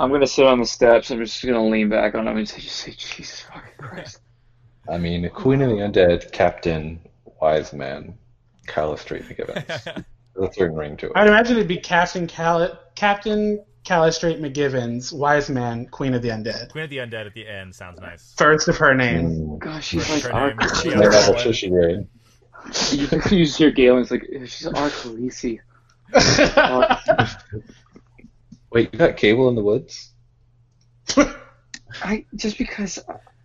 I'm gonna sit on the steps. I'm just gonna lean back on him and say, just say, Jesus fucking Christ. I mean, Queen of the Undead, Captain, Wise Man, Calistrate McGivens. There's a certain ring to it. I'd imagine it'd be Captain Cal- Captain Calistrate McGivens, Wise Man, Queen of the Undead. Queen of the Undead at the end sounds nice. First of her name. Mm. Gosh, she's Her like name our is Yeah, Leona that's a Cohen. shishy grade. you, you just hear Galen's like, she's our Khaleesi. Wait, you got Cable in the Woods? I just because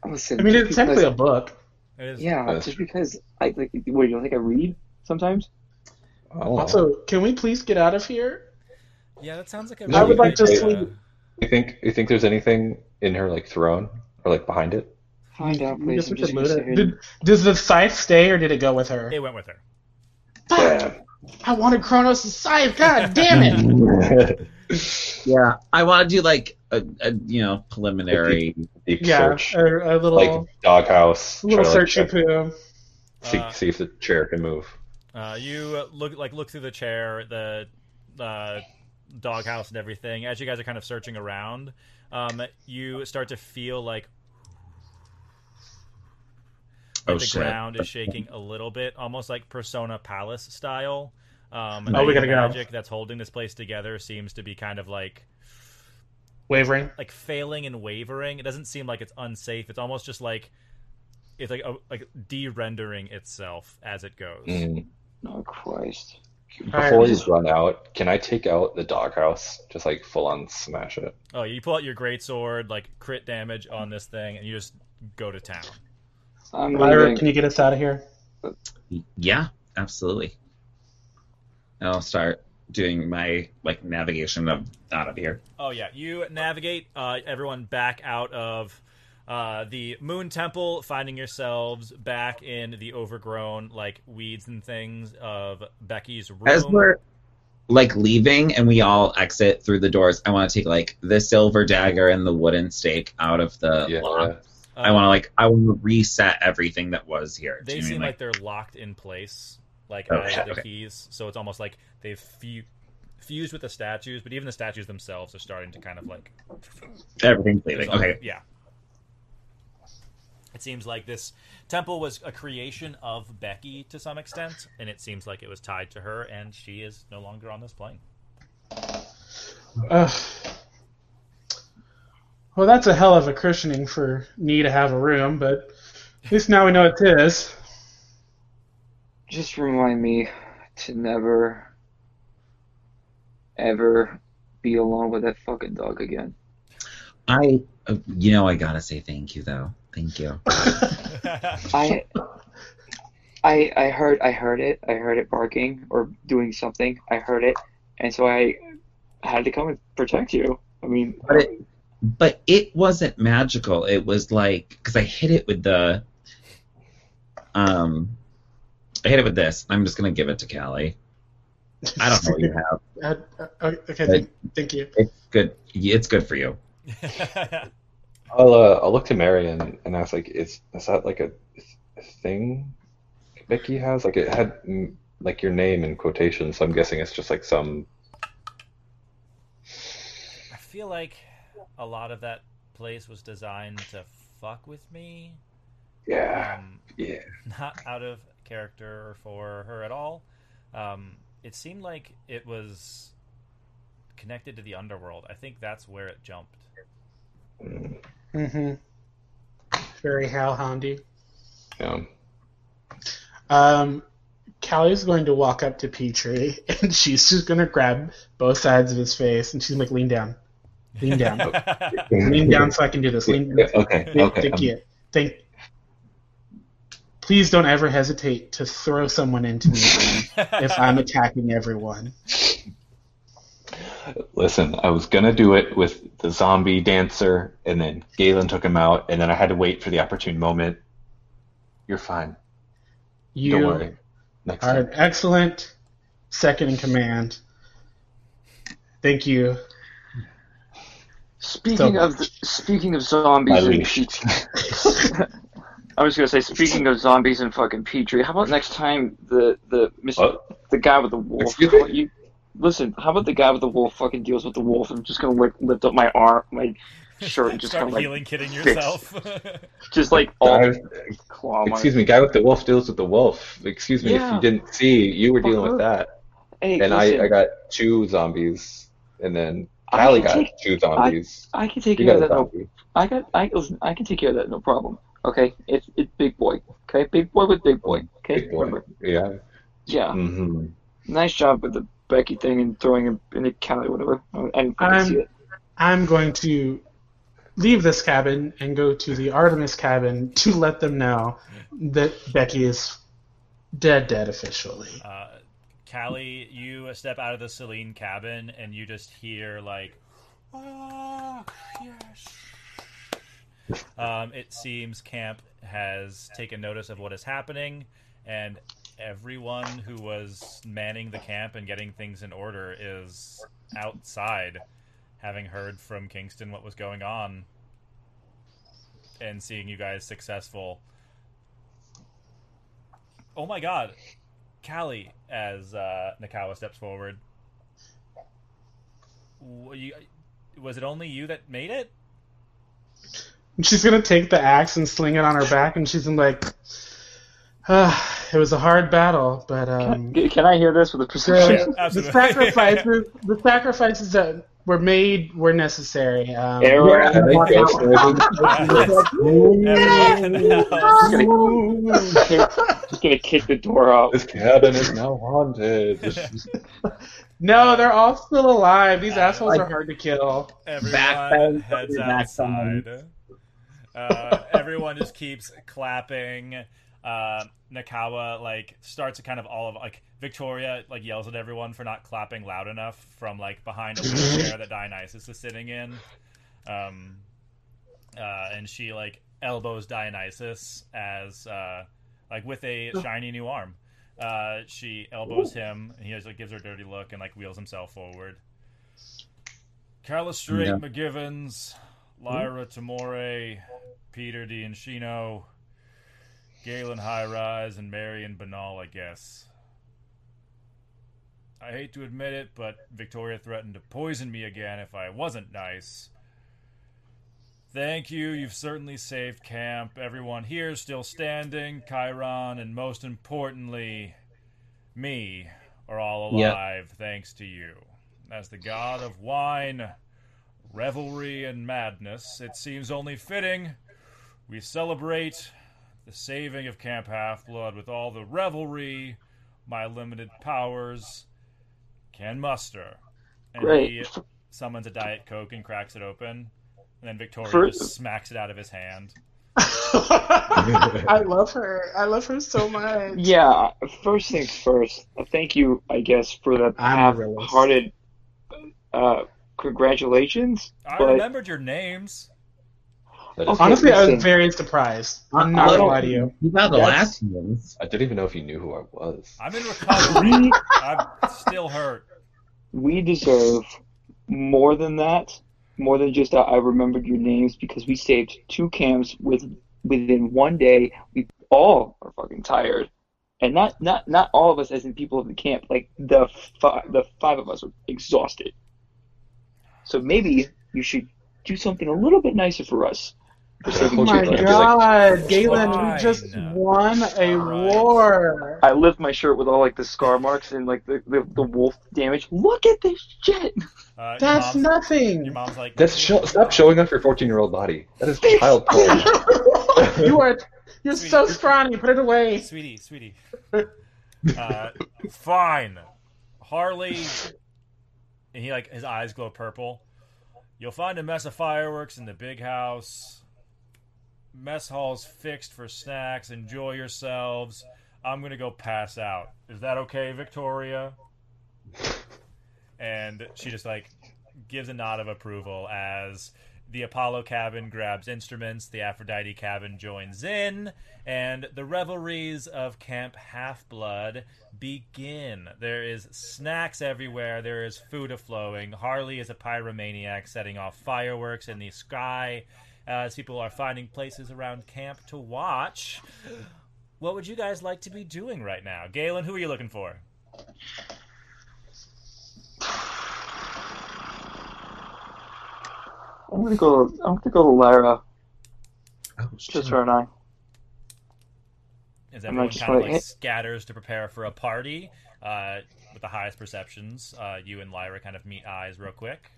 listen. I mean, it's technically a book. It is. yeah. That's Just because I like. What you don't think I read sometimes? I know. Also, can we please get out of here? Yeah, that sounds like a. I would like to uh, sleep. you think you think there's anything in her like throne or like behind it? Find out, please. guess we just could gonna loot it. Did, does the scythe stay, or did it go with her? It went with her. Fuck! I wanted Kronos' scythe. God damn it! Yeah, I want to do like a, a you know preliminary. Deep yeah, search, a, a little, like doghouse. little try to, like, searchy poo. See, Uh, see if the chair can move. Uh, you uh, look like look through the chair, the uh, doghouse, and everything. As you guys are kind of searching around, um, you start to feel like Oh the shit! ground is shaking a little bit, almost like Persona Palace style. Um, Oh, we the gotta go. magic that's holding this place together seems to be kind of like Wavering. like failing and wavering. It doesn't seem like it's unsafe. It's almost just like it's like a, like de-rendering itself as it goes. Mm. Oh Christ. Alright, Before I'm run out, can I take out the doghouse? Just like full on smash it. Oh, you pull out your great sword, like crit damage on this thing, and you just go to town. I'm Lyra, can you get us out of here? Yeah, absolutely. And I'll start doing my like navigation of out of here. Oh yeah, you navigate uh, everyone back out of uh, the Moon Temple, finding yourselves back in the overgrown like weeds and things of Becky's room. As we're like leaving and we all exit through the doors, I want to take like the silver dagger and the wooden stake out of the Yeah. lock. Uh, I want to like I want to reset everything that was here. They you mean, seem like, they're locked in place, like Oh, as shit, the okay. keys. So it's almost like they've fu- fused with the statues, but even the statues themselves are starting to kind of like everything's leaving. dissolve. Okay, Yeah. It seems like this temple was a creation of Becky to some extent, and it seems like it was tied to her, and she is no longer on this plane. Ugh. Well, that's a hell of a cushioning for me to have a room, but at least now we know it is. Just remind me to never, ever be alone with that fucking dog again. I uh, you know I gotta say thank you though. Thank you. I, I, I heard, I heard it. I heard it barking or doing something. I heard it, and so I had to come and protect you. I mean, But it, but it wasn't magical. It was like because I hit it with the, um, I hit it with this. I'm just gonna give it to Callie. I don't know what you have. Uh, uh, okay, thank, thank you. It's good. It's good for you. I'll uh, I'll look to Marion and ask like, is is that like a, a thing Becky has? Like it had mm, like your name in quotation, so I'm guessing it's just like some. I feel like a lot of that place was designed to fuck with me. Yeah, Um, yeah. not out of character for her at all. Um, it seemed like it was connected to the underworld. I think that's where it jumped. Mm, Mm-hmm. Very hellhoundy. yeah. Um, Callie's going to walk up to Petrie, and she's just going to grab both sides of his face, and she's like, lean down. Lean down. lean down so I can do this. Lean Yeah, okay, Thank, okay. thank um, you. Thank. Please don't ever hesitate to throw someone into me if I'm attacking everyone. Listen, I was gonna do it with the zombie dancer, and then Galen took him out, and then I had to wait for the opportune moment. You're fine. You Don't worry. Next are time. an excellent second in command. Thank you. Speaking So- of speaking of zombies, My and leash. I was gonna say, speaking of zombies and fucking Petrie, how about next time the the Mr. What? the guy with the wolf? Excuse how me? about you listen? How about the guy with the wolf fucking deals with the wolf? I'm just gonna like lift up my arm, my shirt, and just Start kind of like healing, kidding fix- yourself. just like all Guy- claw marks. Excuse me, guy with the wolf deals with the wolf. Excuse me, if you didn't see, you were Fuck dealing with that. Hey, And listen, I, I got two zombies, and then I Callie got take- two zombies. I can take you care of got a that. No. I got. I listen. I can take care of that. No problem. Okay, it's it's big boy. Okay, big boy with big boy. Okay, Big boy. remember. Yeah. Yeah. hmm Nice job with the Becky thing and throwing him in the county, whatever. And I'm. I'm going to leave this cabin and go to the Artemis cabin to let them know that Becky is dead, dead officially. Uh, Callie, you step out of the Celine cabin and you just hear like, "Ah, yes." Um, it seems camp has taken notice of what is happening, and everyone who was manning the camp and getting things in order is outside, having heard from Kingston what was going on, and seeing you guys successful. Oh my god, Callie, as uh, Nakawa steps forward. You, was it only you that made it? And she's gonna take the axe and sling it on her back, and she's like, ah, "It was a hard battle, but um, Can, can I hear this with a the, perception? the sacrifices, the sacrifices that were made were necessary." Um, Arrow. I think that's Everyone else- Just gonna, kick the door out. This cabin is now haunted. no, they're all still alive. These assholes are hard to kill. Everyone Backbone, heads backbone. outside. Uh, everyone just keeps clapping. Uh, Nakawa like starts to kind of all of like Victoria like yells at everyone for not clapping loud enough from like behind a chair that Dionysus is sitting in. Um, uh, and she like elbows Dionysus as uh, like with a shiny new arm. Uh, she elbows him, and he just, like gives her a dirty look and like wheels himself forward. Calistrate Yeah. McGivens, Lyra hmm? Tamore, Peter D'Anchino, Galen High Rise, and Marion Banal, I guess. I hate to admit it, but Victoria threatened to poison me again if I wasn't nice. Thank you, you've certainly saved camp. Everyone here is still standing. Chiron, and most importantly, me, are all Yep. alive thanks to you. As the god of wine, revelry, and madness, it seems only fitting we celebrate the saving of Camp Half Blood with all the revelry my limited powers can muster. And Great. he summons a Diet Coke and cracks it open. And then Victoria For- just smacks it out of his hand. I love her. I love her so much. Yeah, first things first. Thank you, I guess, for the I'm a realist. half-hearted uh, congratulations. I But remembered your names. Okay. Honestly, I was very surprised. I'm not gonna lie to you. You got the Yes. last ones. I didn't even know if you knew who I was. I'm in recovery. I'm still hurt. we deserve more than that. More than just uh, I remembered your names because we saved two camps with within one day. We all are fucking tired, and not not not all of us as in people of the camp. Like the fi- the five of us are exhausted. So maybe you should do something a little bit nicer for us. For Yeah, saving Oh my you camps. god, Galen, we Fine. just won a All right. war. I lift my shirt with all like the scar marks and like the, the, the wolf damage. Look at this shit. Uh, That's mom's- nothing. Your mom's like, That's show, stop showing off your 14 year old body. That is child porn. you are you're so scrawny. Put it away. sweetie, sweetie. Uh, fine, Harley. And he like his eyes glow purple. You'll find a mess of fireworks in the big house. mess hall's fixed for snacks. Enjoy yourselves. I'm gonna go pass out. Is that okay, Victoria? and she just like gives a nod of approval as the Apollo cabin grabs instruments, the Aphrodite cabin joins in, and the revelries of Camp Half Blood begin. There is snacks everywhere, there is food a flowing. Harley is a pyromaniac setting off fireworks in the sky as people are finding places around camp to watch. What would you guys like to be doing right now? Galen, who are you looking for? I'm gonna go. I'm gonna go to Lyra. Oh, Just shit. her and I. As everyone kind of wanna like hit- scatters to prepare for a party uh, with the highest perceptions, uh, you and Lyra kind of meet eyes real quick.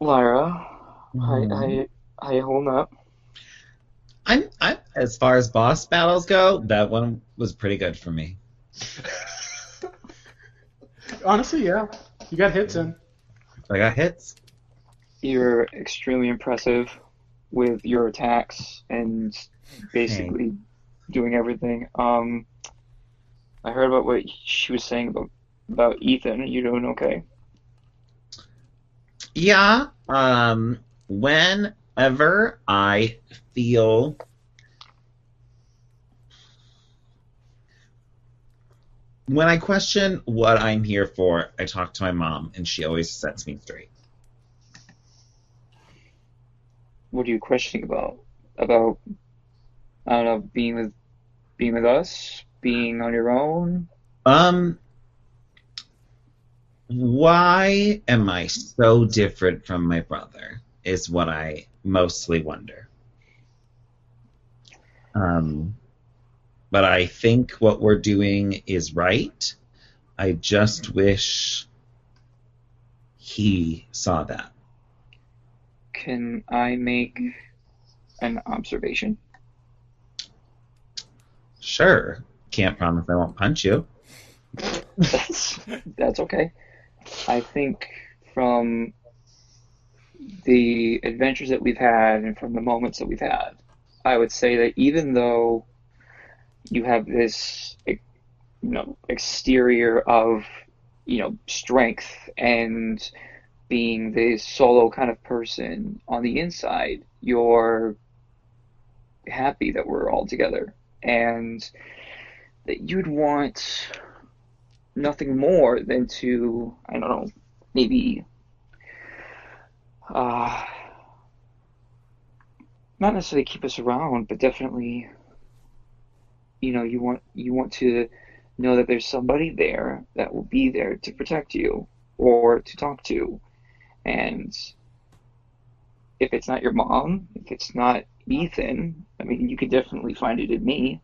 Lyra, Mhm. I, I, how you up? I'm, I'm as far as boss battles go, that one was pretty good for me. Honestly, yeah. You got hits in. I got hits. You're extremely impressive with your attacks and basically doing everything. Um, I heard about what she was saying about about Ethan. Are you doing okay? Yeah. Um. Whenever I feel when I question what I'm here for, I talk to my mom, and she always sets me straight. What are you questioning about? About I don't know, being with being with us, being on your own. Um. Why am I so different from my brother? Is what I mostly wonder. Um, but I think what we're doing is right. I just wish he saw that. Can I make an observation? Sure. Can't promise I won't punch you. That's that's okay. I think from the adventures that we've had and from the moments that we've had, I would say that even though you have this, you know, exterior of, you know, strength and being this solo kind of person on the inside, you're happy that we're all together and that you'd want nothing more than to, I don't know, maybe uh, not necessarily keep us around, but definitely, you know, you want you want to know that there's somebody there that will be there to protect you or to talk to, and if it's not your mom, if it's not Ethan, I mean, you can definitely find it in me,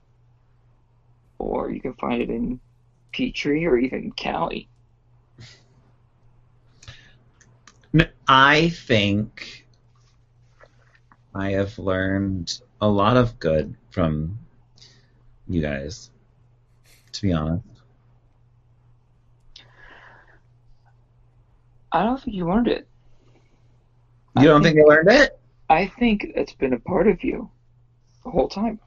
or you can find it in Petrie or even Callie. i think I have learned a lot of good from you guys, to be honest. I don't think you learned it. You I don't think I learned it? I think it's been a part of you the whole time.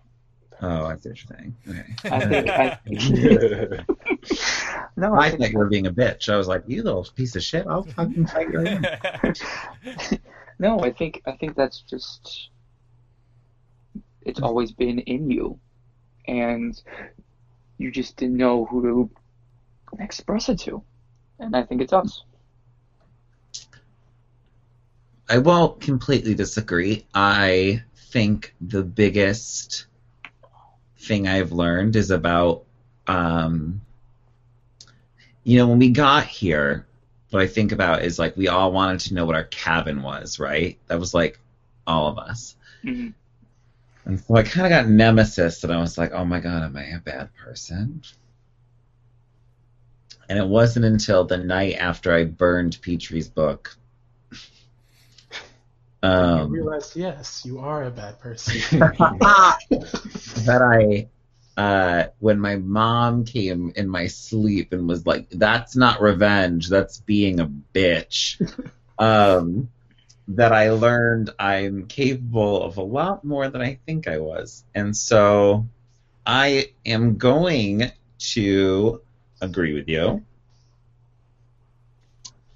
Oh, I see what you're saying. Okay. I think I no, I I think you were being a bitch. I was like, you little piece of shit. I'll fucking fight ass. no, I think I think that's just it's always been in you, and you just didn't know who to express it to, and I think it's us. I won't completely disagree. I think the biggest thing I've learned is about, um, you know, when we got here, what I think about is like we all wanted to know what our cabin was, right? That was like all of us. Mhm. And so I kind of got nemesis, and I was like, oh my god, am I a bad person? And it wasn't until the night after I burned Petrie's book you um, realized, yes, you are a bad person. that I, uh, when my mom came in my sleep and was like, "That's not revenge. That's being a bitch." um, that I learned I'm capable of a lot more than I think I was. And so I am going to agree with you.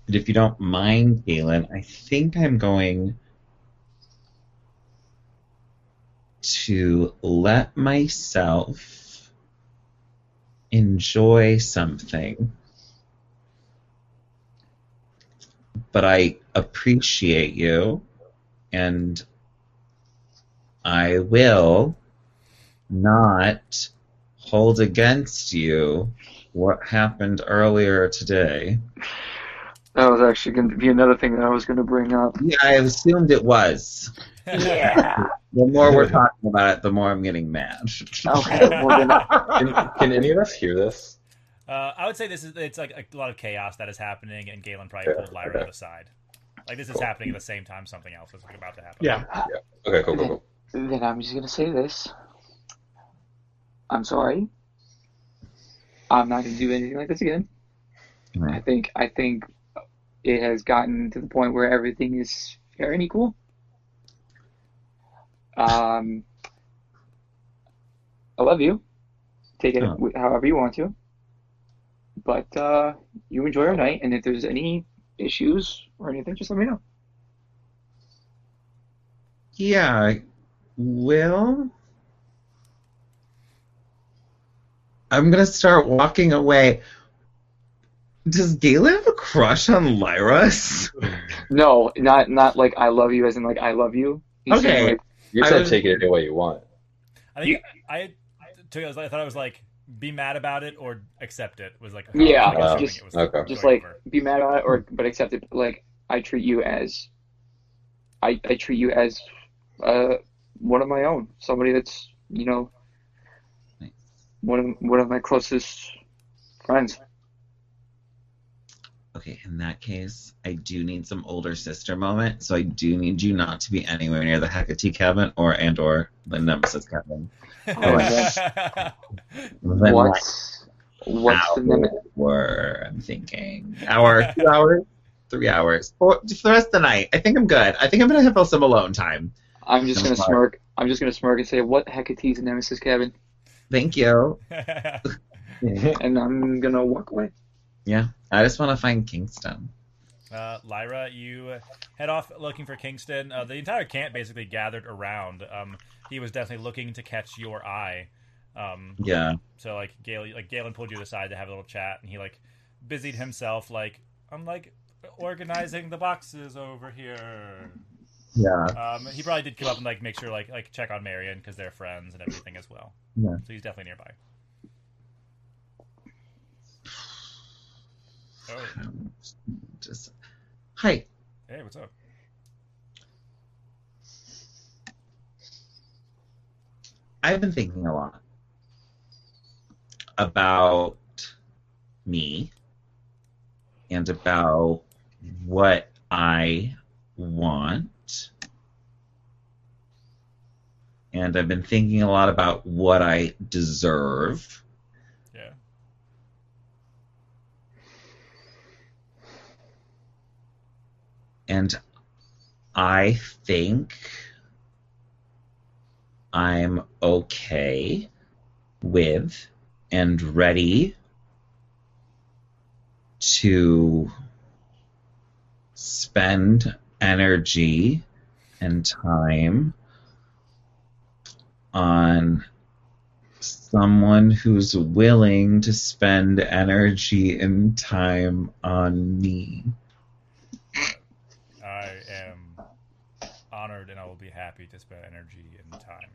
But if you don't mind, Galen, I think I'm going to let myself enjoy something. But I appreciate you, and I will not hold against you what happened earlier today. That was actually going to be another thing that I was going to bring up. Yeah, I assumed it was. Yeah. The more we're talking about it, the more I'm getting mad. Okay. We're gonna. Can, can any of us hear this? Uh, I would say this is it's like a lot of chaos that is happening, and Galen probably Yeah, pulled Lyra okay. to the side. Like this is happening at the same time something else is about to happen. Yeah. Okay, cool, cool, cool. Then I'm just gonna say this. I'm sorry. I'm not gonna do anything like this again. I think I think it has gotten to the point where everything is fair and equal. Um, I love you. Take it wh- however you want to. But uh, you enjoy your night, and if there's any issues or anything, just let me know. Yeah, I will. I'm gonna start walking away. Does Galen have a crush on Lyra? No, not not like I love you as in like I love you. He's saying, Okay. like, You I said was- take it any way you want. I think I, took it I thought it was like be mad about it or accept it was like Yeah, I was just- it was okay. just like over. be mad at it or but accept it like I treat you as I I treat you as uh one of my own somebody that's you know one of one of my closest friends Okay, in that case, I do need some older sister moment, so I do need you not to be anywhere near the Hecate cabin or and or the Nemesis cabin. Then like what's what's the name hour, I'm thinking. Hour, two hours, three hours. Or for the rest of the night. I think I'm good. I think I'm gonna have some alone time. I'm just gonna Sorry. smirk I'm just gonna smirk and say what Hecate's in Nemesis cabin Thank you. and I'm gonna walk away Yeah. I just want to find Kingston. Uh, Lyra, you head off looking for Kingston. Uh, the entire camp basically gathered around. Um, he was definitely looking to catch your eye. Um, Yeah. so like Galen, like Galen pulled you aside to have a little chat, and he like busied himself like I'm like organizing the boxes over here. Yeah. Um, he probably did come up and like make sure like like check on Marion because they're friends and everything as well. Yeah. So he's definitely nearby. Oh, Just hi. hey, what's up? I've been thinking a lot about me and about what I want. And I've been thinking a lot about what I deserve. Yeah. And I think I'm okay with and ready to spend energy and time on someone who's willing to spend energy and time on me. I am honored and I will be happy to spend energy and time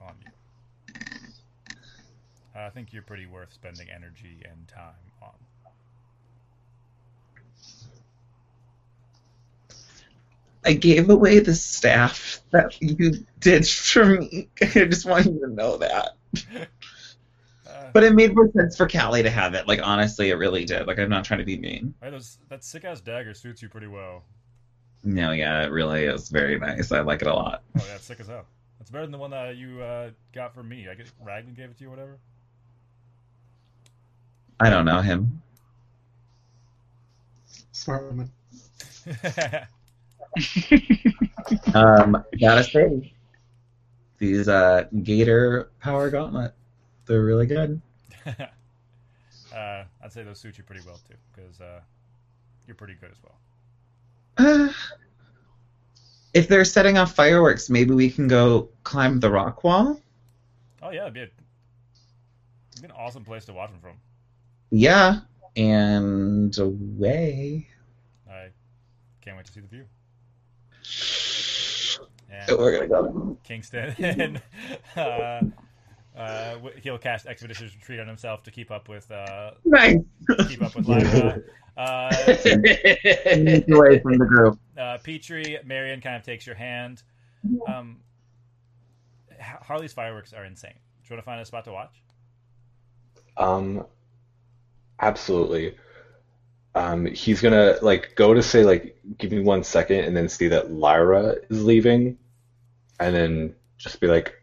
on you. I think you're pretty worth spending energy and time on. I gave away the staff that you did for me. I just want you to know that. Uh, But it made more sense for Callie to have it. Like honestly, it really did. Like I'm not trying to be mean. right, those, that sick ass dagger suits you pretty well. No, yeah, it really is very nice. I like it a lot. Oh yeah, it's sick as hell. It's better than the one that you uh, got from me. I guess Raglan gave it to you, or whatever. I don't know him. Smart woman. Um, gotta say, these uh, Gator Power Gauntlet, they're really good. uh, I'd say those suit you pretty well too, because uh, you're pretty good as well. Uh, if they're setting off fireworks, maybe we can go climb the rock wall. Oh yeah, it'd be, a, it'd be an awesome place to watch them from. Yeah, and away. I can't wait to see the view. And So we're gonna go. Kingston, and uh, uh, he'll cast Expeditious Retreat on himself to keep up with uh, Nice. keep up with Lyra. Uh, away from the group. uh, Petrie, Marion kind of takes your hand. Um, Harley's fireworks are insane. Do you want to find a spot to watch? Um, absolutely. Um, he's gonna like go to say like, give me one second, and then see that Lyra is leaving, and then just be like,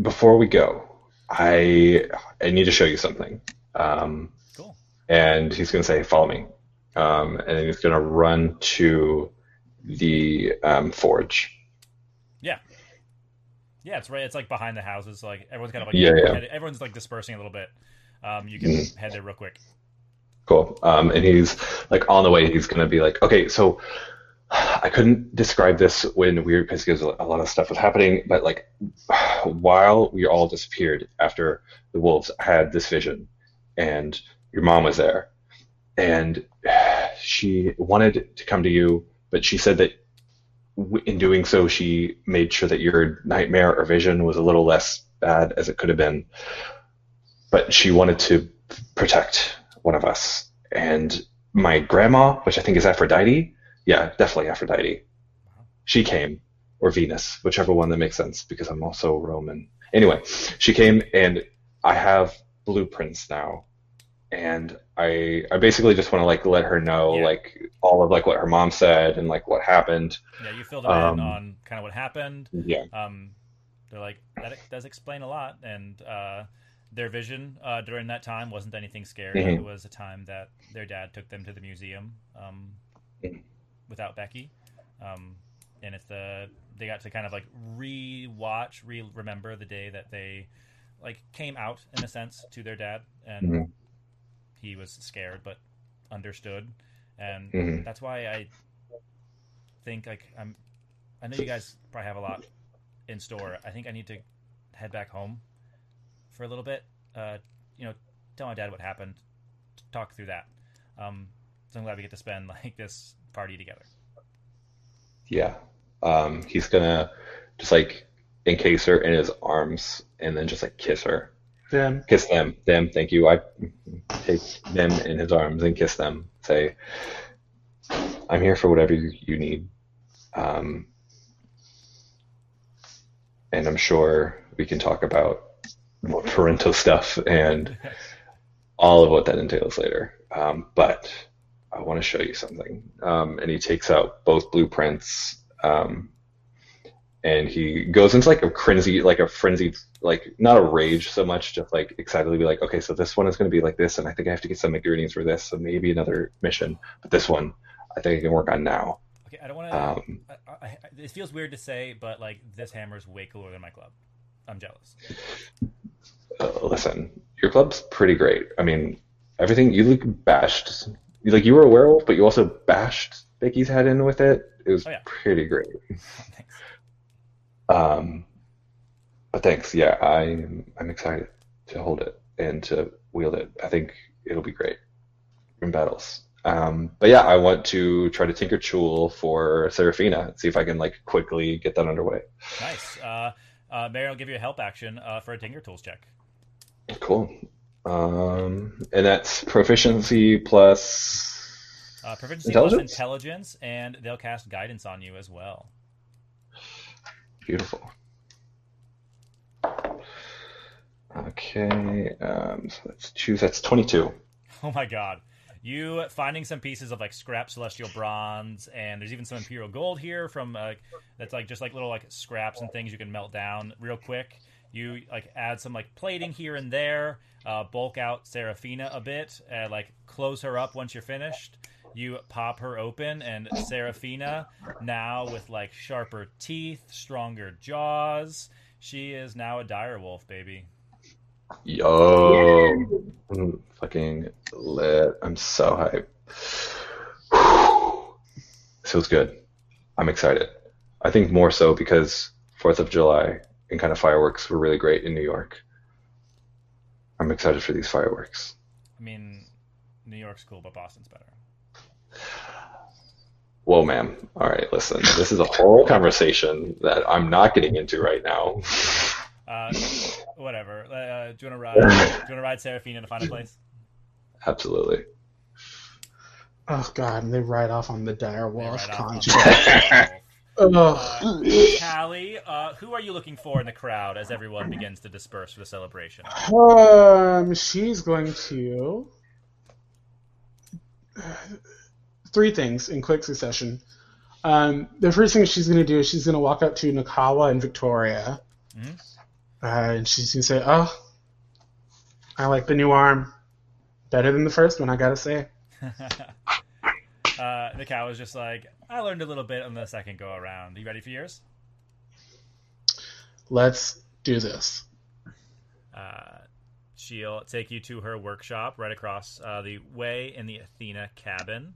before we go, I I need to show you something. Um, Cool. and he's gonna say, follow me, um, and then he's gonna run to the um, forge. Yeah. Yeah, it's right. It's like behind the houses. Like everyone's kind of like Yeah, yeah. everyone's like dispersing a little bit. Um, you can head there real quick. Cool. Um, and he's like on the way. He's gonna be like, okay, so I couldn't describe this when we were because a lot of stuff was happening, but like while we all disappeared after the wolves, had this vision, and your mom was there, and she wanted to come to you, but she said that in doing so, she made sure that your nightmare or vision was a little less bad as it could have been, but she wanted to protect one of us. And my grandma, which I think is Aphrodite, yeah, definitely Aphrodite. She came, or Venus, whichever one that makes sense, because I'm also Roman. Anyway, she came, and I have blueprints now, and I I basically just want to like let her know Yeah. like all of like what her mom said and like what happened. Yeah, you filled them Um, in on kind of what happened. Yeah. Um, they're like that does explain a lot, and uh, their vision uh, during that time wasn't anything scary. Mhm. It was a time that their dad took them to the museum um, Mhm. Without Becky, um, and it's the they got to kind of like re-watch, re-remember the day that they like came out in a sense to their dad, and Mhm. he was scared but understood, and Mhm. that's why I think like I'm. I know you guys probably have a lot in store. I think I need to head back home for a little bit. Uh, you know, tell my dad what happened, talk through that. Um, so I'm glad we get to spend like this party together. Yeah. Um, he's gonna just like encase her in his arms and then just like kiss her. Them. Kiss them. Them, thank you. I take them in his arms and kiss them. Say, I'm here for whatever you, you need. Um, and I'm sure we can talk about more parental stuff and all of what that entails later. Um, but I want to show you something. Um, and he takes out both blueprints. Um, and he goes into like a frenzy, like a frenzied, like not a rage so much, just like excitedly be like, okay, so this one is going to be like this, and I think I have to get some ingredients for this, so maybe another mission. But this one, I think I can work on now. Okay, I don't want to. Um, it feels weird to say, but like this hammer is way cooler than my club. I'm jealous. uh, listen, your club's pretty great. I mean, everything you look bashed, like you were a werewolf, but you also bashed Vicky's head in with it. It was Oh, yeah. pretty great. Thanks. Um, but thanks. Yeah, I'm I'm excited to hold it and to wield it. I think it'll be great in battles. Um, but yeah, I want to try to tinker tool for Seraphina and see if I can like quickly get that underway. Nice. Uh, uh, Mary, I'll give you a help action uh, for a Tinker Tools check. Cool. Um, and that's proficiency plus Uh, proficiency plus Intelligence? intelligence, and they'll cast guidance on you as well. Beautiful. Okay, um, so let's choose. That's twenty-two. Oh my god. You finding some pieces of like scrap celestial bronze, and there's even some imperial gold here from uh, that's like just like little like scraps and things you can melt down real quick. You like add some like plating here and there, uh, bulk out Seraphina a bit, uh, like close her up once you're finished. You pop her open, and Seraphina, now with like sharper teeth, stronger jaws, she is now a direwolf, baby. Yo, I'm fucking lit. I'm so hyped. This feels good. I'm excited. I think more so because Fourth of July and kind of fireworks were really great in New York. I'm excited for these fireworks. I mean, New York's cool, but Boston's better. Whoa, ma'am. All right, listen. This is a whole conversation that I'm not getting into right now. Uh, whatever. Uh, do you want to ride? do you want to ride Seraphina to find a place? Absolutely. Oh god, and they ride off on the dire They wolf ride off on Ugh. Uh, Callie, uh, who are you looking for in the crowd as everyone begins to disperse for the celebration? Um, she's going to three things in quick succession. Um, the first thing she's going to do is she's going to walk up to Nakawa and Victoria, Mhm. uh, and she's going to say, "Oh, I like the new arm better than the first one. I gotta say." uh, the cow was just like, I learned a little bit on the second go around. you ready for yours? Let's do this. Uh, she'll take you to her workshop right across uh, the way in the Athena cabin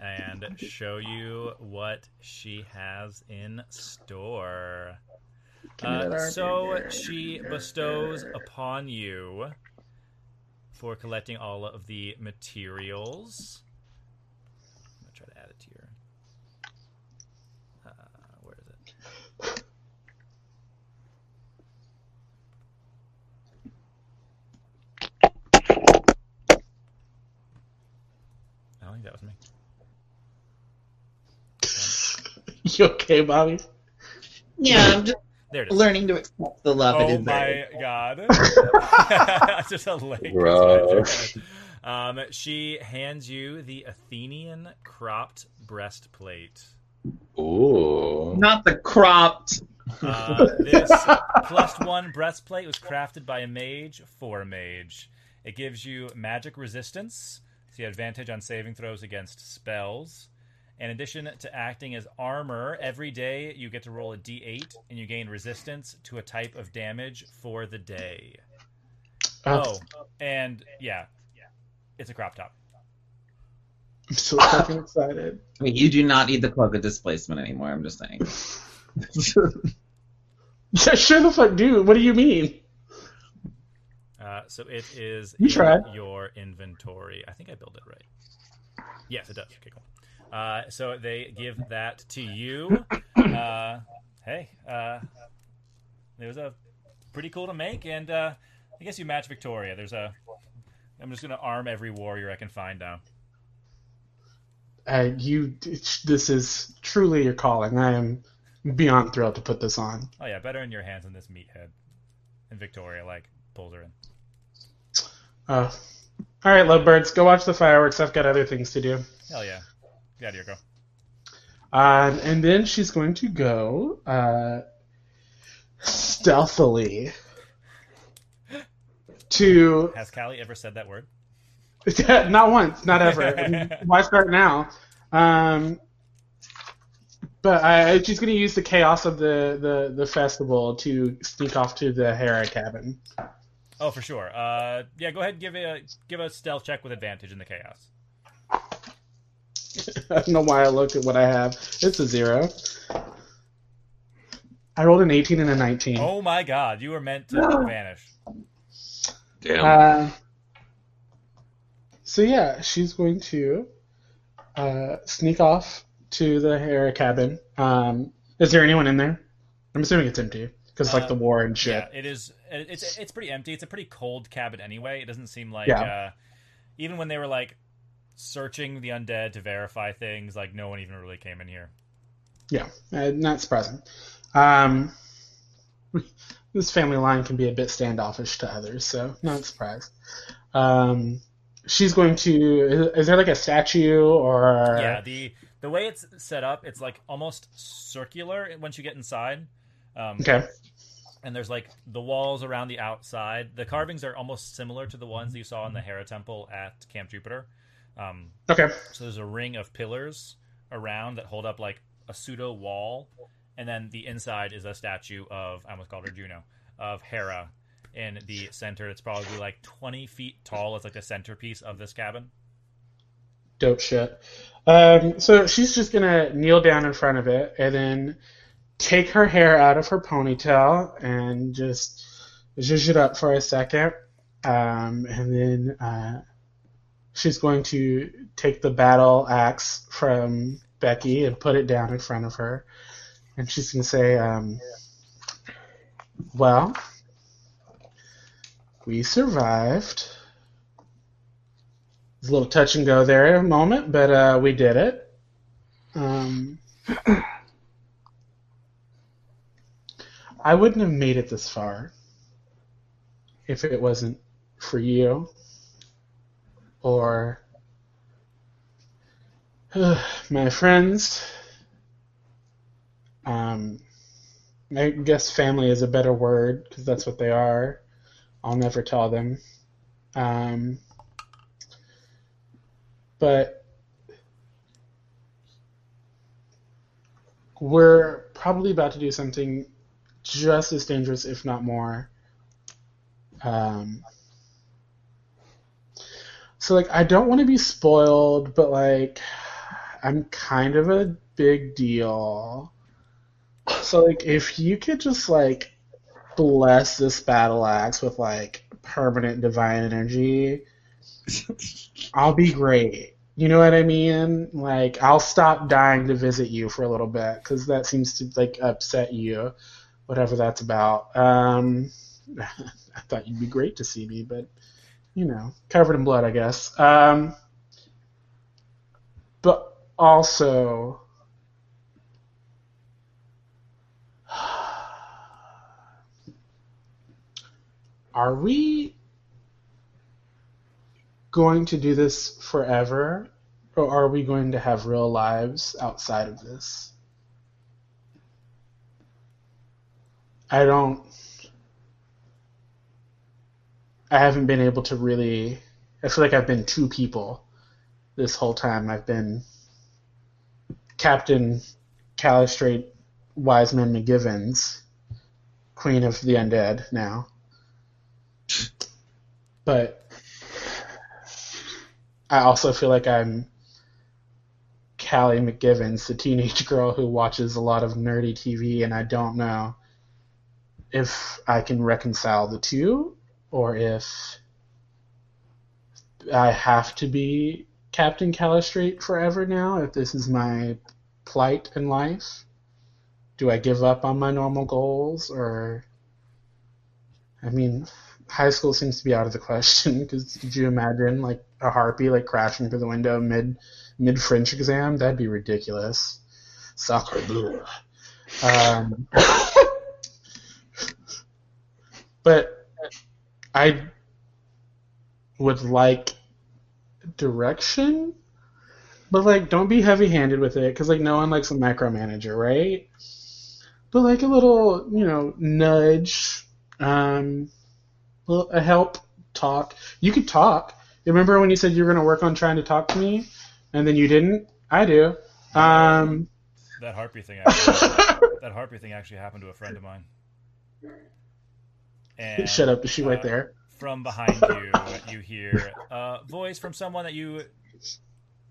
and show you what she has in store. Uh, so she bestows upon you for collecting all of the materials. I'm gonna try to add it to your. Uh, where is it? I don't think that was me. You okay, Bobby? Yeah, I'm just There it is. learning to accept the love it Oh is there. my god! Just a link. Gross. Um, she hands you the Athenian cropped breastplate. Ooh. Not the cropped. Uh, this plus one breastplate was crafted by a mage for a mage. It gives you magic resistance, so you have advantage on saving throws against spells. In addition to acting as armor, every day you get to roll a d8 and you gain resistance to a type of damage for the day. Oh, and yeah, yeah, it's a crop top. I'm so fucking excited. I mean, you do not need the cloak of displacement anymore. I'm just saying. Yeah, sure the fuck do. What do you mean? Uh, so it is You in tried. your inventory. I think I built it right. Yes, it does. Okay, cool. Uh, so they give that to you. Uh, hey, uh, it was a pretty cool to make, and uh, I guess you match Victoria. There's a. I'm just gonna arm every warrior I can find now. Uh, you, this is truly your calling. I am beyond thrilled to put this on. Oh yeah, better in your hands than this meathead. And Victoria like pulls her in. Uh, all right, lovebirds, go watch the fireworks. I've got other things to do. Hell yeah, get out of here, go. Um, and then she's going to go uh, stealthily to Has Callie ever said that word? not once, not ever. Why start now? Um, but I, she's going to use the chaos of the, the, the festival to sneak off to the Hera cabin. Oh, for sure. Uh, yeah, go ahead and give a give a stealth check with advantage in the chaos. I don't know why I looked at what I have. It's a zero. I rolled an 18 and a 19. Oh my god, you were meant to vanish. Damn. Uh, so yeah, she's going to uh, sneak off to the Hera cabin. Um, is there anyone in there? I'm assuming it's empty because like Uh, the war and shit. Yeah, it is. it- It's it's pretty empty. It's a pretty cold cabin anyway. It doesn't seem like Yeah. uh, even when they were like searching the undead to verify things, like no one even really came in here. Yeah, uh, not surprising. Um, this family line can be a bit standoffish to others, so not surprised. Um, she's going to. Is, is there like a statue or? Yeah, the the way it's set up, it's like almost circular once you get inside. Um, Okay. and there's like the walls around the outside. The carvings are almost similar to the ones you saw in the Hera Temple at Camp Jupiter. Um, Okay. so there's a ring of pillars around that hold up like a pseudo wall, and then the inside is a statue of I almost called her Juno of Hera in the center. It's probably like 20 feet tall. It's like the centerpiece of this cabin. Dope shit. Um, so she's just gonna kneel down in front of it and then take her hair out of her ponytail and just zhuzh it up for a second. Um, and then uh, she's going to take the battle axe from Becky and put it down in front of her. And she's gonna say, um, "Well, we survived." It's a little touch and go there a moment, but uh, we did it. Um, I wouldn't have made it this far if it wasn't for you or my friends. Um, I guess family is a better word because that's what they are. I'll never tell them. Um, but we're probably about to do something just as dangerous, if not more. Um, so, like, I don't want to be spoiled, but, like, I'm kind of a big deal. So, like, if you could just, like, bless this battle axe with, like, permanent divine energy, I'll be great. You know what I mean? Like, I'll stop dying to visit you for a little bit because that seems to like upset you, whatever that's about. Um, I thought you'd be great to see me, but you know, covered in blood, I guess. Um, but also, are we going to do this forever, or are we going to have real lives outside of this? I don't. I haven't been able to really. I feel like I've been two people this whole time. I've been Captain Calistrate Wiseman McGivens, Queen of the Undead now. But I also feel like I'm Callie McGivens, the teenage girl who watches a lot of nerdy TV, and I don't know if I can reconcile the two or if I have to be Captain Calistrate forever now, if this is my plight in life. Do I give up on my normal goals or I mean high school seems to be out of the question because could you imagine like a harpy like crashing through the window mid mid French exam? That'd be ridiculous. Sacre bleu. Um, but I would like direction, but like don't be heavy-handed with it because like no one likes a micromanager, right? But like a little, you know, nudge, um, a help talk. You could talk. Remember when you said you were going to work on trying to talk to me, and then you didn't? I do. Um, That harpy thing. Actually, that harpy thing actually happened to a friend of mine. And, shut up, Is she right uh, there. From behind you, you hear a voice from someone that you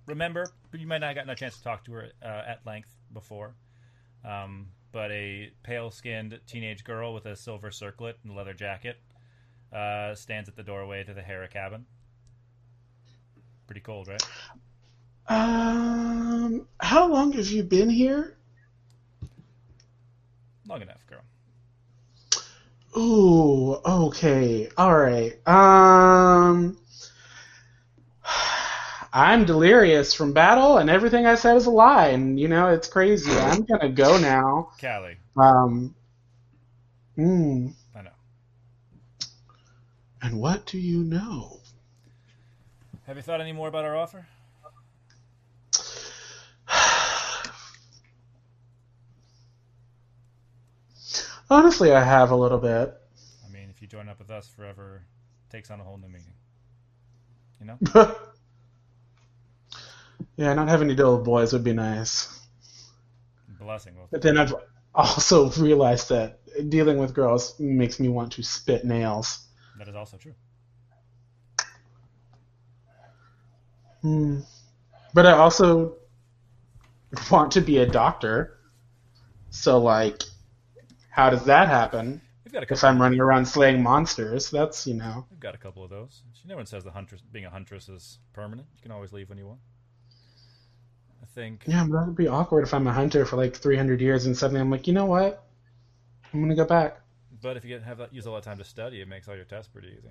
remember, but you might not have gotten a chance to talk to her uh, at length before. Um, but a pale-skinned teenage girl with a silver circlet and leather jacket uh, stands at the doorway to the Hera cabin. Pretty cold, right? Um, how long have you been here? Long enough, girl. Ooh, okay, all right. Um, I'm delirious from battle, and everything I said is a lie, and you know it's crazy. I'm gonna go now. Callie, Um, hmm. I know. And what do you know? Have you thought any more about our offer? Honestly, I have a little bit. I mean, if you join up with us forever, takes on a whole new meaning. You know? yeah, not having to deal with boys would be nice. Blessing. But then I've also realized that dealing with girls makes me want to spit nails. that is also true. Hmm. But I also want to be a doctor. So, like, how does that happen? We've got a If. I'm running around slaying monsters, that's, you know. We've got a couple of those. No one says the huntress being a huntress is permanent. You can always leave when you want. I think. Yeah, but that would be awkward if I'm a hunter for like 300 years and suddenly I'm like, you know what? I'm going to go back. But if you get, have that, use a lot of time to study, it makes all your tests pretty easy.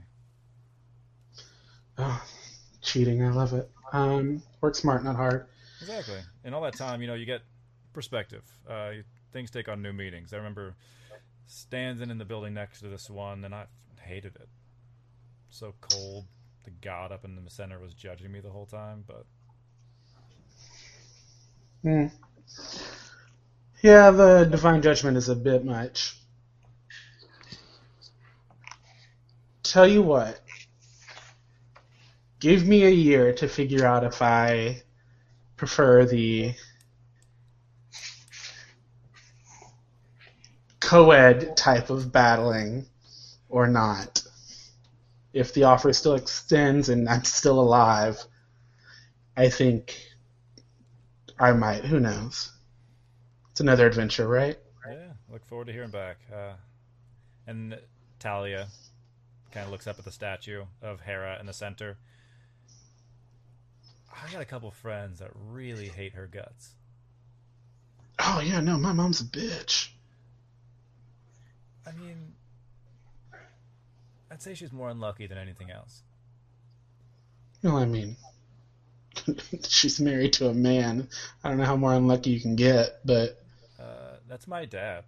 Oh, cheating, I love it. Um, work smart, not hard. Exactly. And all that time, you know, you get perspective. Uh, you- things take on new meanings. I remember standing in the building next to this one, and I hated it. So cold. The god up in the center was judging me the whole time, but Hmm. Yeah, the divine judgment is a bit much. Tell you what, give me a year to figure out if I prefer the co-ed type of battling or not. If the offer still extends and I'm still alive, I think I might. Who knows? It's another adventure, right? yeah, look forward to hearing back. Uh, and Talia kind of looks up at the statue of Hera in the center. I got a couple friends that really hate her guts. Oh yeah, no, my mom's a bitch. I mean, I'd say she's more unlucky than anything else. Well, I mean, she's married to a man. I don't know how more unlucky you can get, but Uh, that's my dad.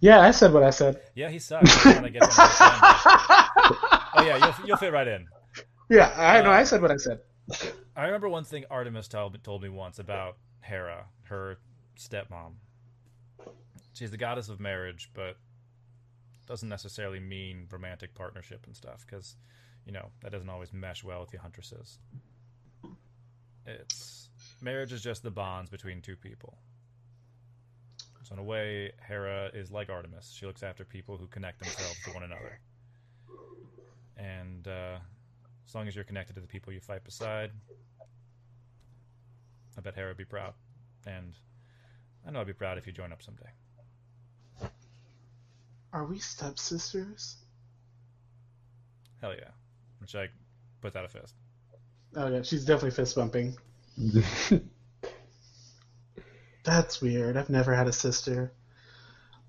yeah, I said what I said. Yeah, he sucks. I get him on the phone. oh yeah, you'll you'll fit right in. yeah, I know. I said what I said. I remember one thing Artemis told me once about Hera, her stepmom. She's the goddess of marriage, but doesn't necessarily mean romantic partnership and stuff, because you know that doesn't always mesh well with the huntresses. It's marriage is just the bonds between two people. So in a way, Hera is like Artemis. She looks after people who connect themselves to one another. And uh, as long as you're connected to the people you fight beside, I bet Hera would be proud. And I know I'd be proud if you join up someday. Are we stepsisters? Hell yeah. Which I put out a fist. Oh yeah, she's definitely fist bumping. That's weird. I've never had a sister.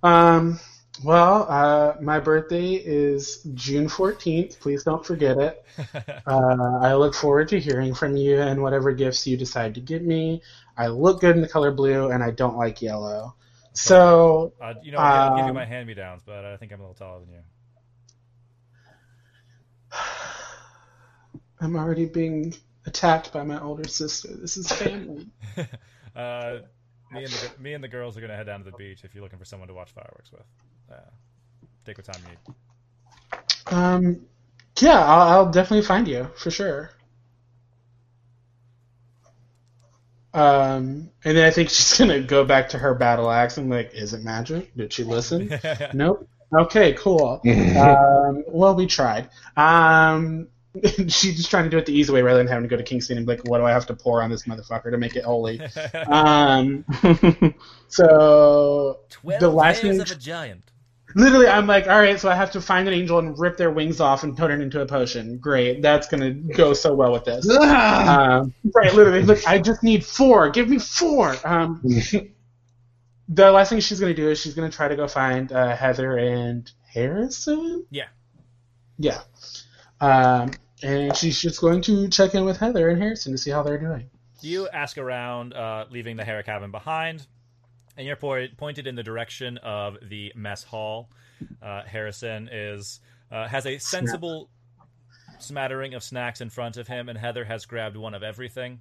Um, well, uh, my birthday is June 14th. Please don't forget it. Uh, I look forward to hearing from you and whatever gifts you decide to give me. I look good in the color blue, and I don't like yellow. So, Uh, you know, I'll give you Um, my hand me downs, but I think I'm a little taller than you. I'm already being attacked by my older sister. This is family. uh, me and the me and the girls are gonna head down to the beach if you're looking for someone to watch fireworks with. Uh, take what time you need. Um, yeah, I'll, I'll definitely find you for sure. Um, and then I think she's gonna go back to her battle axe and like, is it magic? Did she listen? nope. Okay, cool. um, well, we tried. Um, she's just trying to do it the easy way rather than having to go to Kingston and be like, what do I have to pour on this motherfucker to make it holy? Um, so Twelve the last hairs thing- of a giant. Literally, I'm like, all right, so I have to find an angel and rip their wings off and turn it into a potion. Great, that's gonna go so well with this. um, right, literally, look, I just need four. Give me four. Um, the last thing she's gonna do is she's gonna try to go find uh, Heather and Harrison. Yeah. Yeah. Um, and she's just going to check in with Heather and Harrison to see how they're doing. You ask around, uh, leaving the Hera cabin behind, and you're po- pointed in the direction of the mess hall. Uh, Harrison is uh, has a sensible smattering of snacks in front of him, and Heather has grabbed one of everything.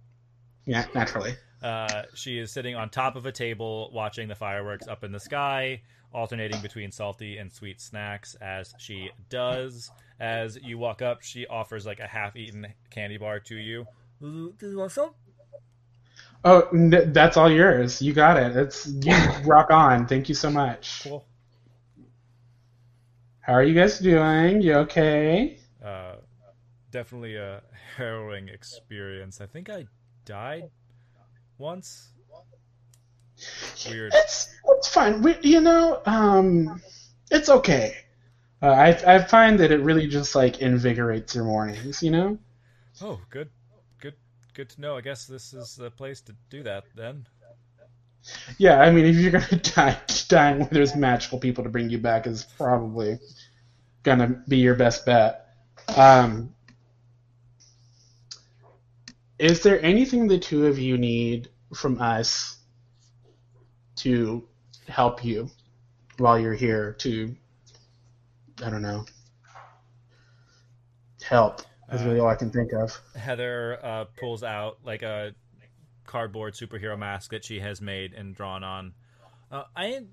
Yeah, naturally. Uh, she is sitting on top of a table watching the fireworks up in the sky, alternating between salty and sweet snacks as she does. As you walk up, she offers like a half-eaten candy bar to you. Do you want some? Oh, n- that's all yours. You got it. It's you rock on. Thank you so much. Cool. How are you guys doing? You okay? Uh, definitely a harrowing experience. I think I died once. Weird. It's it's fine. We, you know, um, it's okay. Uh, I I find that it really just like invigorates your mornings. You know. Oh, good, good, to know. I guess this is the place to do that then. Yeah, I mean, if you're gonna die, dying where there's magical people to bring you back is probably gonna be your best bet. Um, is there anything the two of you need from us to help you while you're here? To I don't know, help is really all I can think of. Heather uh, pulls out like a cardboard superhero mask that she has made and drawn on. Uh, I ain't,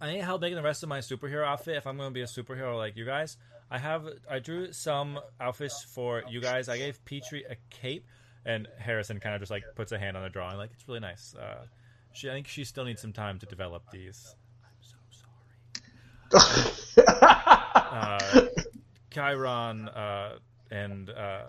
I ain't hell making the rest of my superhero outfit if I'm going to be a superhero like you guys. I have I drew some outfits for you guys. I gave Petrie a cape, and Harrison kind of just like puts a hand on the drawing, like it's really nice. Uh, she I think she still needs some time to develop these. I'm so sorry. uh, Chiron uh, and uh,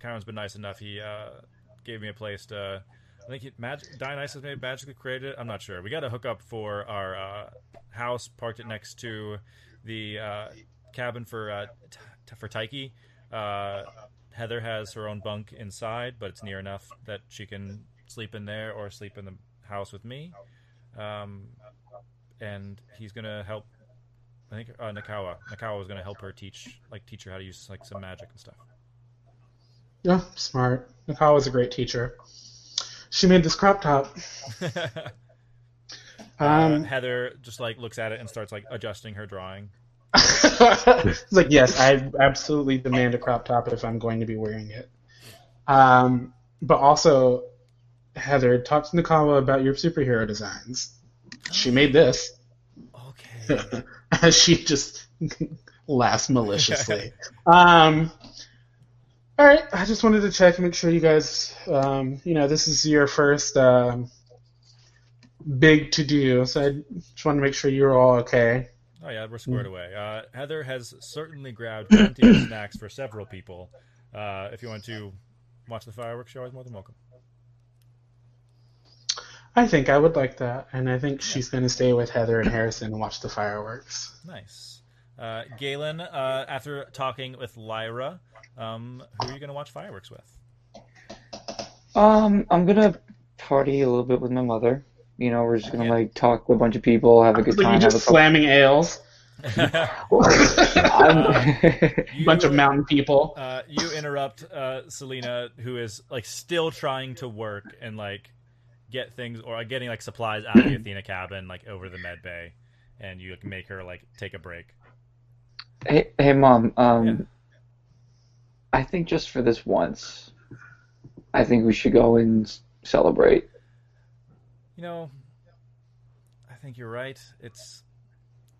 Chiron's been nice enough. He uh, gave me a place to. I think he, Mag- Dionysus may have magically created it. I'm not sure. We got a hookup for our uh, house, parked it next to the uh, cabin for uh, t- for Tyche. Uh, Heather has her own bunk inside, but it's near enough that she can sleep in there or sleep in the house with me. Um, and he's gonna help. I think uh, Nakawa. Nakawa was gonna help her teach, like, teach her how to use like some magic and stuff. Yeah, smart. Nakawa was a great teacher. She made this crop top. Uh, Um, Heather just like looks at it and starts like adjusting her drawing. it's like, yes, I absolutely demand a crop top if I'm going to be wearing it. Um, but also, Heather, talk to Nakawa about your superhero designs. She made this. Okay. As she just laughs maliciously. um, all right, I just wanted to check and make sure you guys, um, you know, this is your first um, big to do, so I just want to make sure you're all okay. Oh yeah, we're squared away. Uh, Heather has certainly grabbed plenty of snacks for several people. Uh, if you want to watch the fireworks, you're always more than welcome. I think I would like that, and I think she's going to stay with Heather and Harrison and watch the fireworks. Nice. Uh, Galen, uh, after talking with Lyra, um, who are you going to watch fireworks with? Um, I'm gonna party a little bit with my mother. You know, we're just gonna Yeah. like talk to a bunch of people, have a good But time. you Have a just couple... slamming ales, I'm... You- bunch of mountain people. Uh, you interrupt uh, Selena, who is like still trying to work and like get things or like, getting like supplies out of the Athena cabin, like over the med bay, and you like, make her like take a break. hey, hey, mom. Um, Yeah. I think just for this once, I think we should go and celebrate. You know, I think you're right. It's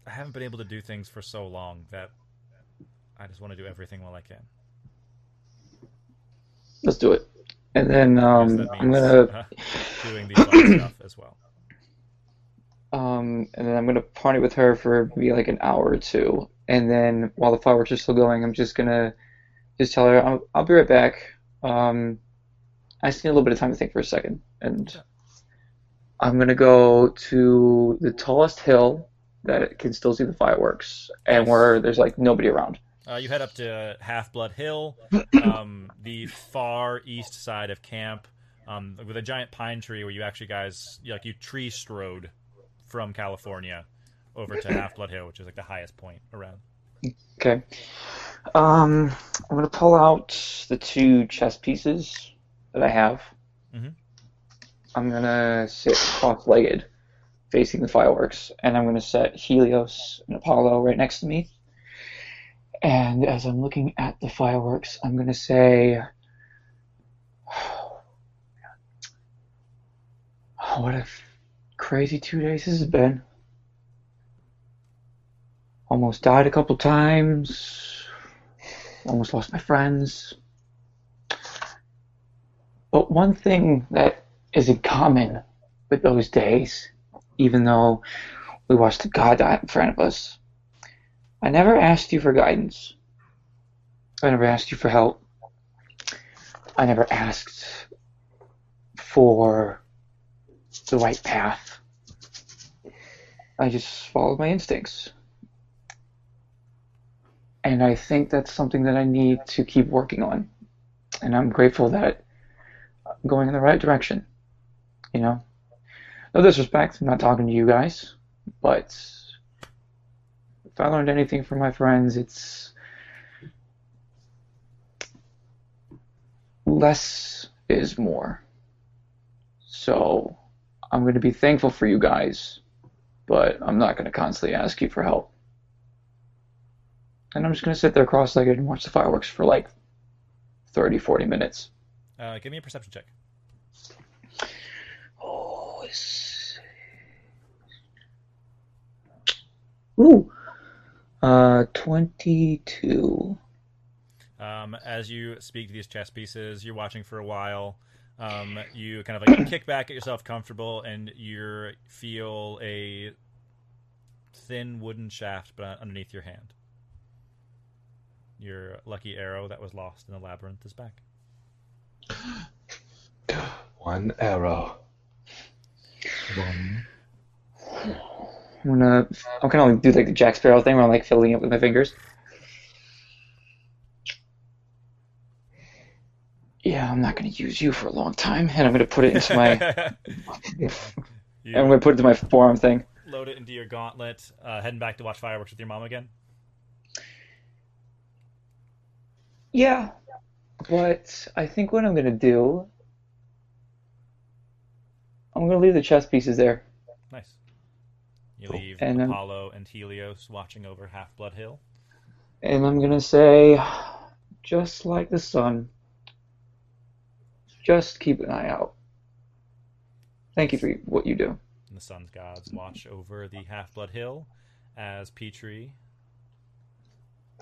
I haven't been able to do things for so long that I just want to do everything while I can. Let's do it. And then um, I'm gonna uh, doing the stuff as well. um, and then I'm gonna party with her for maybe like an hour or two. And then while the fireworks are still going, I'm just gonna just tell her I'll, I'll be right back. Um, I just need a little bit of time to think for a second, and I'm gonna go to the tallest hill that can still see the fireworks, and where there's like nobody around. Uh, you head up to Half Blood Hill, um, the far east side of camp, um, with a giant pine tree where you actually guys like you tree strode from California over to Half Blood Hill, which is like the highest point around. Okay. Um, I'm gonna pull out the two chess pieces that I have. Mhm. I'm gonna sit cross-legged, facing the fireworks, and I'm gonna set Helios and Apollo right next to me. And as I'm looking at the fireworks, I'm gonna say, what a crazy two days this has been. Almost died a couple times. Almost lost my friends. But one thing that is in common with those days, even though we watched the God die in front of us, I never asked you for guidance. I never asked you for help. I never asked for the right path. I just followed my instincts. And I think that's something that I need to keep working on. And I'm grateful that I'm going in the right direction. You know? No disrespect, I'm not talking to you guys, but if I learned anything from my friends, it's less is more. So I'm going to be thankful for you guys, but I'm not going to constantly ask you for help. And I'm just going to sit there cross legged and watch the fireworks for like 30, 40 minutes. Uh, give me a perception check. Oh, it's... Ooh. Uh, 22. Um, as you speak to these chess pieces, you're watching for a while. Um, you kind of like kick back, get yourself comfortable, and you feel a thin wooden shaft but underneath your hand. Your lucky arrow that was lost in the labyrinth is back. One arrow. One. I'm gonna. I'm gonna do like the Jack Sparrow thing where I'm like filling it with my fingers. Yeah, I'm not gonna use you for a long time, and I'm gonna put it into my. You I'm gonna put it into my forearm thing. load it into your gauntlet, uh, heading back to watch fireworks with your mom again. Yeah, but I think what I'm gonna do. I'm gonna leave the chess pieces there. Nice. You Cool. leave And, Apollo and Helios watching over Half Blood Hill. And I'm gonna say, just like the sun, just keep an eye out. Thank you for what you do. And the sun's gods watch over the Half Blood Hill as Petrie.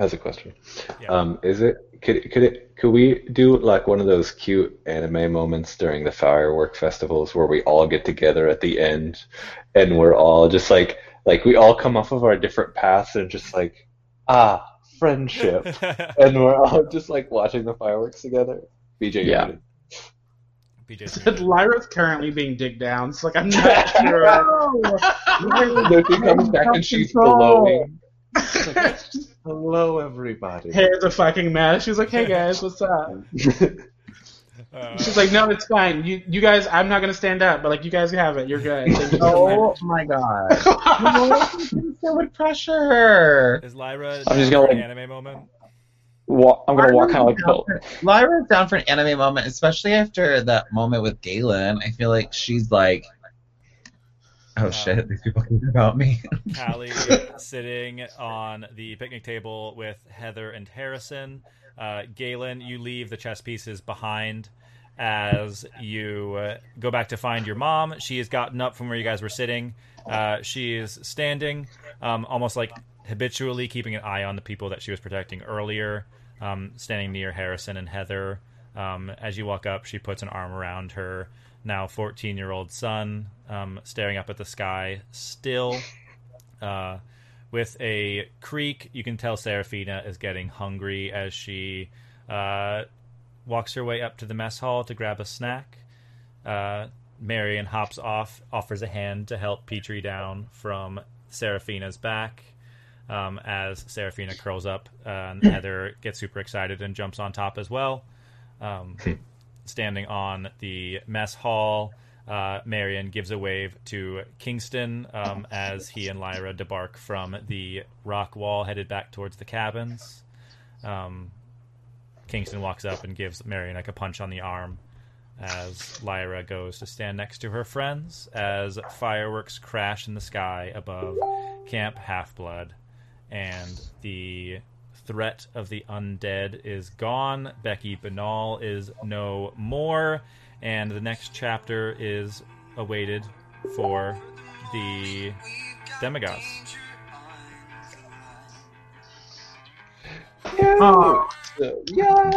That's a question. Yeah. Um, is it could could it could we do like one of those cute anime moments during the firework festivals where we all get together at the end and we're all just like like we all come off of our different paths and just like ah friendship and we're all just like watching the fireworks together. BJ, Yeah. muted. BJ Said Lyra's currently being digged down. It's like I'm not sure. Luffy comes back and she's glowing. Hello, everybody. Hair's a fucking mess. She's like, "Hey guys, what's up?" Uh, She's like, "No, it's fine. You, you guys, I'm not gonna stand up, but like, you guys have it. You're good." Thank you so Oh my god. so much pressure. is Lyra I'm just gonna, an anime moment? Walk, I'm gonna walk kind of like Bill. Lyra's down for an anime moment, especially after that moment with Galen. I feel like she's like, oh shit, these people can hear about me. Callie sitting on the picnic table with Heather and Harrison. Uh, Galen, you leave the chess pieces behind as you uh, go back to find your mom. She has gotten up from where you guys were sitting. Uh, she is standing, um, almost like habitually keeping an eye on the people that she was protecting earlier, um, standing near Harrison and Heather. Um, as you walk up, she puts an arm around her now 14 year old son, um, staring up at the sky, still. Uh, with a creak, you can tell Seraphina is getting hungry as she uh, walks her way up to the mess hall to grab a snack. Uh, Marion hops off, offers a hand to help Petrie down from Seraphina's back. Um, as Seraphina curls up, uh, and Heather gets super excited and jumps on top as well. Um, standing on the mess hall, uh, Marion gives a wave to Kingston um, as he and Lyra debark from the rock wall headed back towards the cabins. Um, Kingston walks up and gives Marion like a punch on the arm as Lyra goes to stand next to her friends as fireworks crash in the sky above Camp Half Blood and the threat of the undead is gone. Becky Banal is no more, and the next chapter is awaited for the demigods. Oh, Yeah.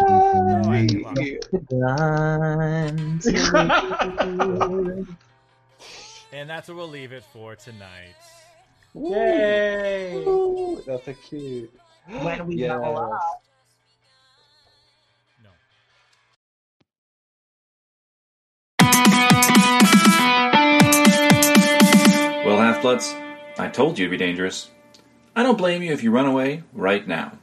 And that's where we'll leave it for tonight. yay! Ooh, That's a cute. When we Yes. level up. No. Well, Half Bloods, I told you to be dangerous. I don't blame you if you run away right now.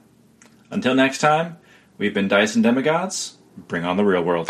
Until next time, we've been Dyson Demigods. Bring on the real world.